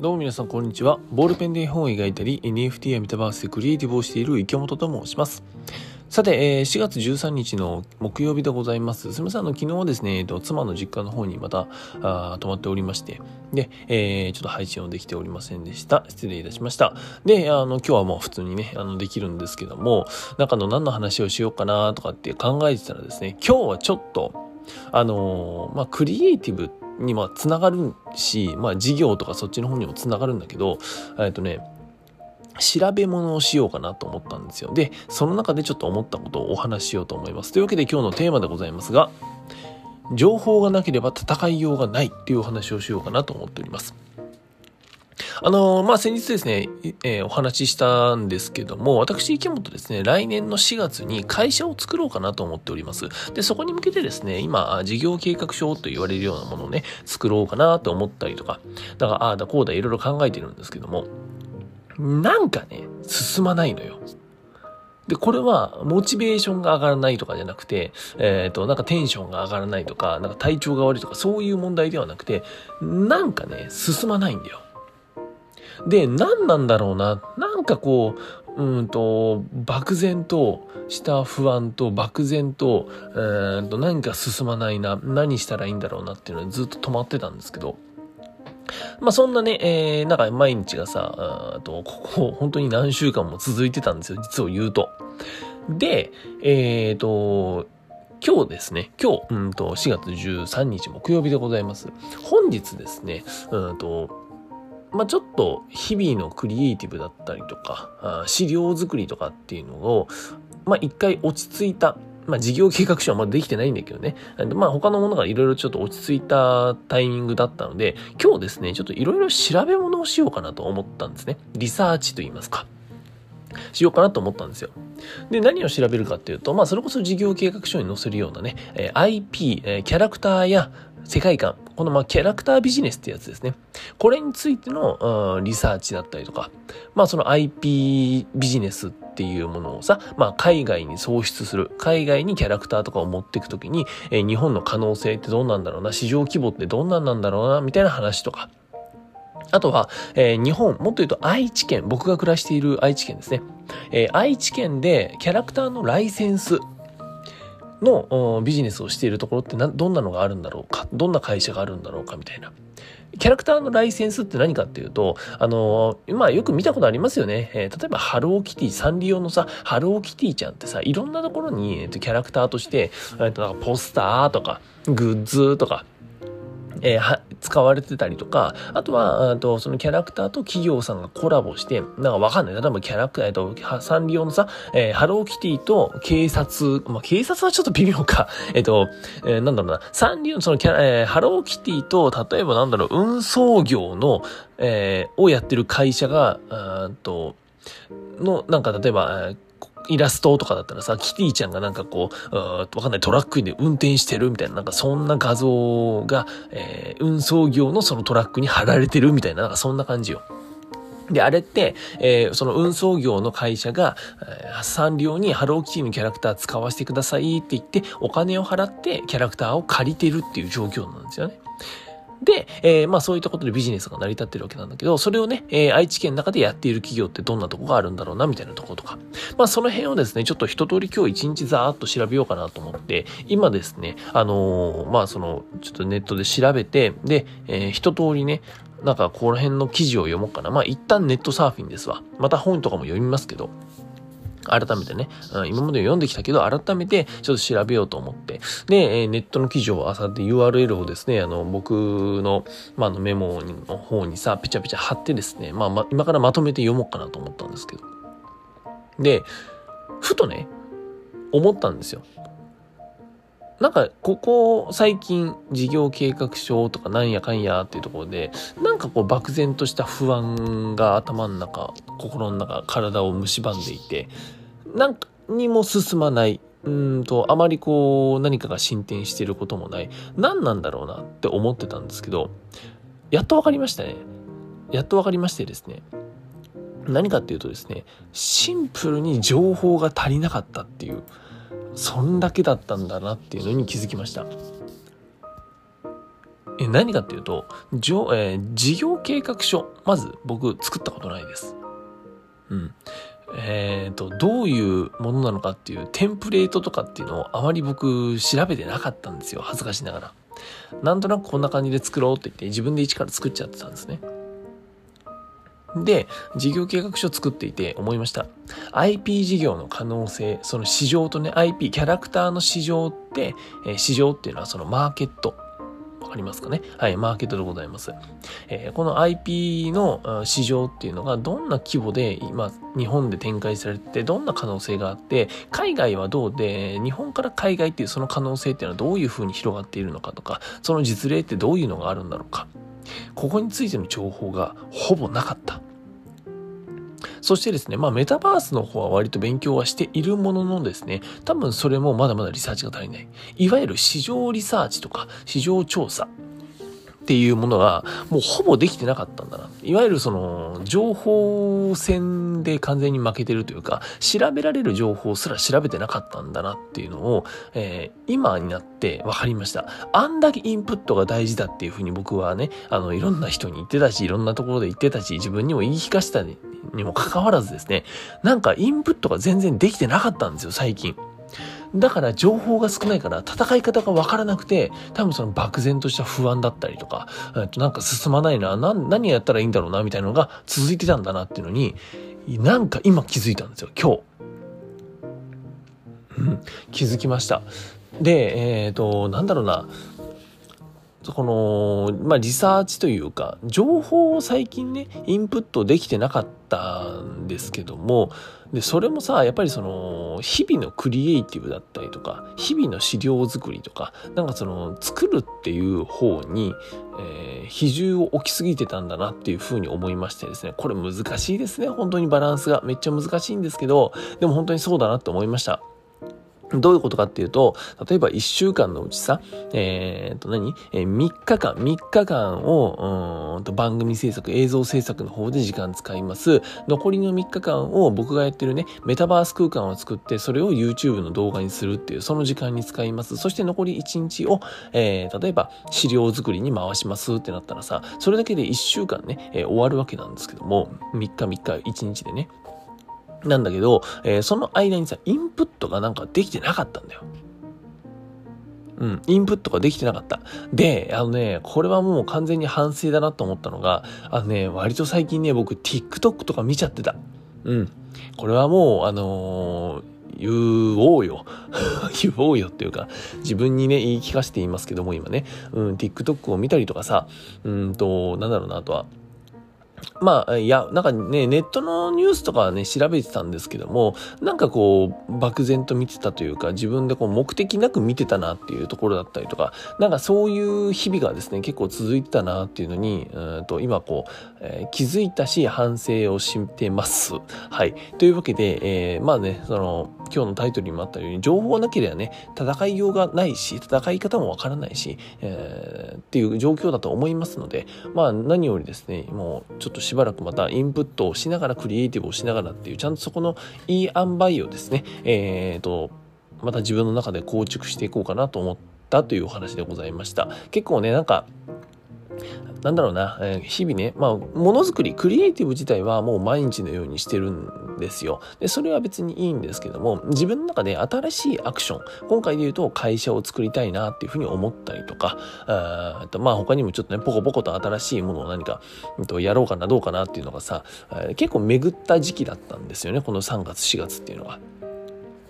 どうも皆さんこんにちは。ボールペンで絵本を描いたり、NFT やメタバースでクリエイティブをしている池本と申します。さて、えー、4月13日の木曜日でございます。すみません、あの、昨日はですね、えっと、妻の実家の方にまた、あ泊まっておりまして、で、えー、ちょっと配信をできておりませんでした。失礼いたしました。で、あの、今日はもう普通にね、あの、できるんですけども、中の何の話をしようかなとかって考えてたらですね、今日はちょっと、あのー、まあ、クリエイティブってにまあつながるし、まあ、事業とかそっちの方にもつながるんだけど、えっとね、調べ物をしようかなと思ったんですよ。で、その中でちょっと思ったことをお話ししようと思います。というわけで今日のテーマでございますが、情報がなければ戦いようがないっていうお話をしようかなと思っております。あのまあ、先日ですね、えー、お話ししたんですけども、私、池本ですね、来年の4月に会社を作ろうかなと思っております。で、そこに向けてですね、今、事業計画書と言われるようなものをね、作ろうかなと思ったりとか、だから、ああだこうだいろいろ考えてるんですけども、なんかね、進まないのよ。で、これは、モチベーションが上がらないとかじゃなくて、えっ、ー、と、なんかテンションが上がらないとか、なんか体調が悪いとか、そういう問題ではなくて、なんかね、進まないんだよ。で、何なんだろうな。なんかこう、うんと、漠然とした不安と漠然と、えー、と何か進まないな、何したらいいんだろうなっていうのはずっと止まってたんですけど、まあそんなね、えー、なんか毎日がさ、と、ここ本当に何週間も続いてたんですよ、実を言うと。で、え、ー、と、今日ですね、今日、うんと、4月13日木曜日でございます。本日ですね、うんと、まあ、ちょっと日々のクリエイティブだったりとか、資料作りとかっていうのを、まあ、一回落ち着いた、まあ、事業計画書はまだできてないんだけどね。まあ、他のものがいろいろちょっと落ち着いたタイミングだったので、今日ですね、ちょっといろいろ調べ物をしようかなと思ったんですね。リサーチと言いますか。しようかなと思ったんですよ。で、何を調べるかっていうと、まあ、それこそ事業計画書に載せるようなね、え IP、えキャラクターや世界観、このまあキャラクタービジネスってやつですね。これについての、うん、リサーチだったりとか、まあその IP ビジネスっていうものをさ、まあ海外に創出する、海外にキャラクターとかを持っていくときに、えー、日本の可能性ってどうなんだろうな、市場規模ってどんなんなんだろうな、みたいな話とか。あとは、えー、日本、もっと言うと愛知県、僕が暮らしている愛知県ですね。えー、愛知県でキャラクターのライセンスのビジネスをしているところってどんなのがあるんだろうか、どんな会社があるんだろうかみたいな。キャラクターのライセンスって何かっていうと、あの、まあよく見たことありますよね。えー、例えばハローキティ、サンリオのさ、ハローキティちゃんってさ、いろんなところに、えー、キャラクターとして、えー、なんかポスターとか、グッズとか、えー、使われてたりとか、あとは、とそのキャラクターと企業さんがコラボして、なんかわかんない。例えばキャラクター、えっと、サンリオのさ、えー、ハローキティと警察、まあ、警察はちょっと微妙か。えっと、えー、なんだろうな、サンリオのそのキャラ、えー、ハローキティと、例えばなんだろう、運送業の、えー、をやってる会社が、うんと、の、なんか例えば、イラストとかだったらさ、キティちゃんがなんかこう、わかんないトラックで運転してるみたいな、なんかそんな画像が、えー、運送業のそのトラックに貼られてるみたいな、なんかそんな感じよ。で、あれって、えー、その運送業の会社が、えー、サンリオにハローキティのキャラクター使わせてくださいって言って、お金を払ってキャラクターを借りてるっていう状況なんですよね。で、えー、まあそういったことでビジネスが成り立ってるわけなんだけど、それをね、えー、愛知県の中でやっている企業ってどんなとこがあるんだろうな、みたいなとことか。まあその辺をですね、ちょっと一通り今日一日ざーっと調べようかなと思って、今ですね、あのー、まあその、ちょっとネットで調べて、で、えー、一通りね、なんかこの辺の記事を読もうかな。まあ一旦ネットサーフィンですわ。また本とかも読みますけど。改めてね、今まで読んできたけど、改めてちょっと調べようと思って、で、ネットの記事をあさって URL をですね、あの、僕の、まあ、のメモの方にさ、ぺちゃぺちゃ貼ってですね、まあ、今からまとめて読もうかなと思ったんですけど。で、ふとね、思ったんですよ。なんか、ここ最近事業計画書とかなんやかんやっていうところで、なんかこう漠然とした不安が頭の中、心の中、体を蝕んでいて、何にも進まない。うんと、あまりこう、何かが進展していることもない。何なんだろうなって思ってたんですけど、やっと分かりましたね。やっと分かりましてですね。何かっていうとですね、シンプルに情報が足りなかったっていう、そんだけだったんだなっていうのに気づきました。え何かっていうと、じょえー、事業計画書、まず僕作ったことないです。うん。えっ、ー、と、どういうものなのかっていうテンプレートとかっていうのをあまり僕調べてなかったんですよ。恥ずかしながら。なんとなくこんな感じで作ろうって言って自分で一から作っちゃってたんですね。で、事業計画書を作っていて思いました。IP 事業の可能性、その市場とね、IP、キャラクターの市場って、え、市場っていうのはそのマーケット。わかりますかねはい、マーケットでございます。えー、この IP の市場っていうのがどんな規模で今、日本で展開されて、どんな可能性があって、海外はどうで、日本から海外っていうその可能性っていうのはどういうふうに広がっているのかとか、その実例ってどういうのがあるんだろうか。ここについての情報がほぼなかった。そしてですね、まあメタバースの方は割と勉強はしているもののですね、多分それもまだまだリサーチが足りない。いわゆる市場リサーチとか市場調査っていうものがもうほぼできてなかったんだな。いわゆるその情報戦で完全に負けてるというか、調べられる情報すら調べてなかったんだなっていうのを、えー、今になって分かりました。あんだけインプットが大事だっていうふうに僕はね、あの、いろんな人に言ってたし、いろんなところで言ってたし、自分にも言い聞かせたにもかかわらずですね、なんかインプットが全然できてなかったんですよ、最近。だから情報が少ないから戦い方がわからなくて、多分その漠然とした不安だったりとか、なんか進まないな、な何やったらいいんだろうな、みたいなのが続いてたんだなっていうのに、なんか今気づいたんですよ、今日。うん、気づきました。で、えっ、ー、と、なんだろうな、この、まあ、リサーチというか、情報を最近ね、インプットできてなかったんですけども、で、それもさ、やっぱりその、日々のクリエイティブだったりとか、日々の資料作りとか、なんかその、作るっていう方に、えー、比重を置きすぎてたんだなっていうふうに思いましてですね、これ難しいですね、本当にバランスが。めっちゃ難しいんですけど、でも本当にそうだなって思いました。どういうことかっていうと、例えば1週間のうちさ、えー、っと何、えー、3日間、3日間を、うんと番組制作、映像制作の方で時間使います。残りの3日間を僕がやってるね、メタバース空間を作って、それを YouTube の動画にするっていう、その時間に使います。そして残り1日を、えー、例えば資料作りに回しますってなったらさ、それだけで1週間ね、えー、終わるわけなんですけども、3日3日1日でね。なんだけど、えー、その間にさ、インプットがなんかできてなかったんだよ。うん、インプットができてなかった。で、あのね、これはもう完全に反省だなと思ったのが、あのね、割と最近ね、僕 TikTok とか見ちゃってた。うん。これはもう、あのー、言おうよ。言おうよっていうか、自分にね、言い聞かせていますけども、今ね、うん、TikTok を見たりとかさ、うんと、なんだろうな、あとは、まあ、いや、なんかね、ネットのニュースとかはね、調べてたんですけども、なんかこう、漠然と見てたというか、自分でこう、目的なく見てたなっていうところだったりとか、なんかそういう日々がですね、結構続いてたなっていうのに、うんと今こう、えー、気づいたし、反省をしてます。はい。というわけで、えー、まあね、その、今日のタイトルにもあったように、情報なければね、戦いようがないし、戦い方もわからないし、えー、っていう状況だと思いますので、まあ何よりですね、もうちょっとしばらくまたインプットをしながらクリエイティブをしながらっていうちゃんとそこのいい塩梅をですねえっ、ー、とまた自分の中で構築していこうかなと思ったというお話でございました。結構ねなんかなんだろうな、えー、日々ね、まあ、ものづくり、クリエイティブ自体はもう毎日のようにしてるんですよ。で、それは別にいいんですけども、自分の中で新しいアクション、今回で言うと会社を作りたいなっていうふうに思ったりとか、あとまあ他にもちょっとね、ポコポコと新しいものを何か、うん、とやろうかな、どうかなっていうのがさ、結構巡った時期だったんですよね、この3月、4月っていうのは。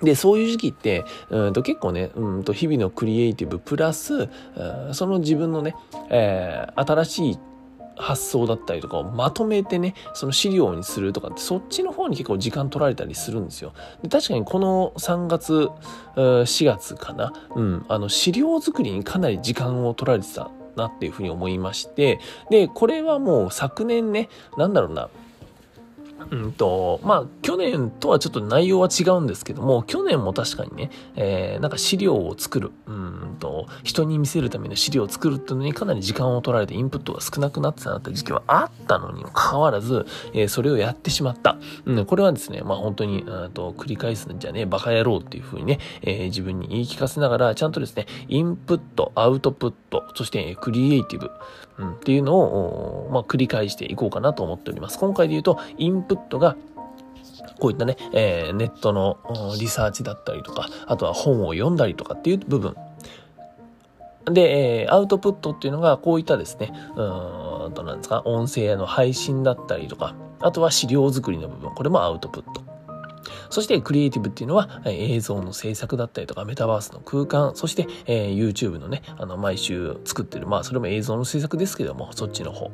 で、そういう時期って、うんと結構ね、うんと日々のクリエイティブプラス、その自分のね、えー、新しい発想だったりとかをまとめてね、その資料にするとかって、そっちの方に結構時間取られたりするんですよ。で確かにこの3月、4月かな、うん、あの資料作りにかなり時間を取られてたなっていうふうに思いまして、で、これはもう昨年ね、なんだろうな、うんと、まあ、去年とはちょっと内容は違うんですけども、去年も確かにね、えー、なんか資料を作る、うんと、人に見せるための資料を作るっていうのにかなり時間を取られてインプットが少なくなってたなって時期はあったのにもかかわらず、えー、それをやってしまった。うん、これはですね、まあ本当に、うんと、繰り返すんじゃねえ、バカ野郎っていうふうにね、えー、自分に言い聞かせながら、ちゃんとですね、インプット、アウトプット、そしてクリエイティブ、うん、っていうのを、まあ、繰り返していこうかなと思っております。今回で言うと、インプットがこういったね、えー、ネットのリサーチだったりとか、あとは本を読んだりとかっていう部分。で、えー、アウトプットっていうのがこういったですね、うんとなんですか、音声の配信だったりとか、あとは資料作りの部分、これもアウトプット。そしてクリエイティブっていうのは映像の制作だったりとかメタバースの空間、そして、えー、YouTube のね、あの毎週作ってる、まあそれも映像の制作ですけども、そっちの方。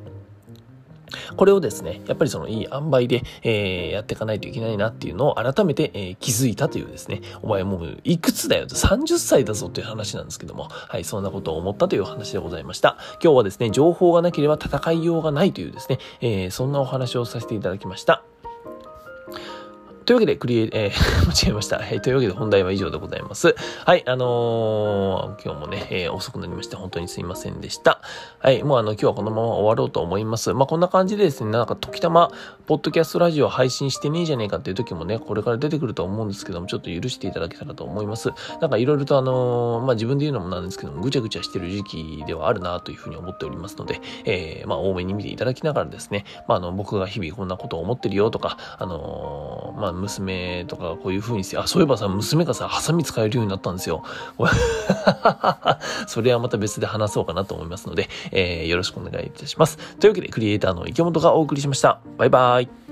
これをですね、やっぱりそのいい塩梅で、えー、やっていかないといけないなっていうのを改めて、えー、気づいたというですね、お前もういくつだよと30歳だぞという話なんですけども、はい、そんなことを思ったという話でございました。今日はですね、情報がなければ戦いようがないというですね、えー、そんなお話をさせていただきました。というわけで、クリエイ、えー、間違えました。はい、というわけで本題は以上でございます。はい、あのー、今日もね、えー、遅くなりまして本当にすいませんでした。はい、もうあの、今日はこのまま終わろうと思います。まあ、こんな感じでですね、なんか時たま、ポッドキャストラジオ配信してねえじゃねえかっていう時もね、これから出てくると思うんですけども、ちょっと許していただけたらと思います。なんかいろいろとあのー、まあ、自分で言うのもなんですけども、ぐちゃぐちゃしてる時期ではあるなというふうに思っておりますので、えー、まあ、多めに見ていただきながらですね、まあ、あの、僕が日々こんなことを思ってるよとか、あの、まあ、娘とかこういう風にして、あ、そういえばさ、娘がさ、ハサミ使えるようになったんですよ。それはまた別で話そうかなと思いますので、えー、よろしくお願いいたします。というわけで、クリエイターの池本がお送りしました。バイバイ。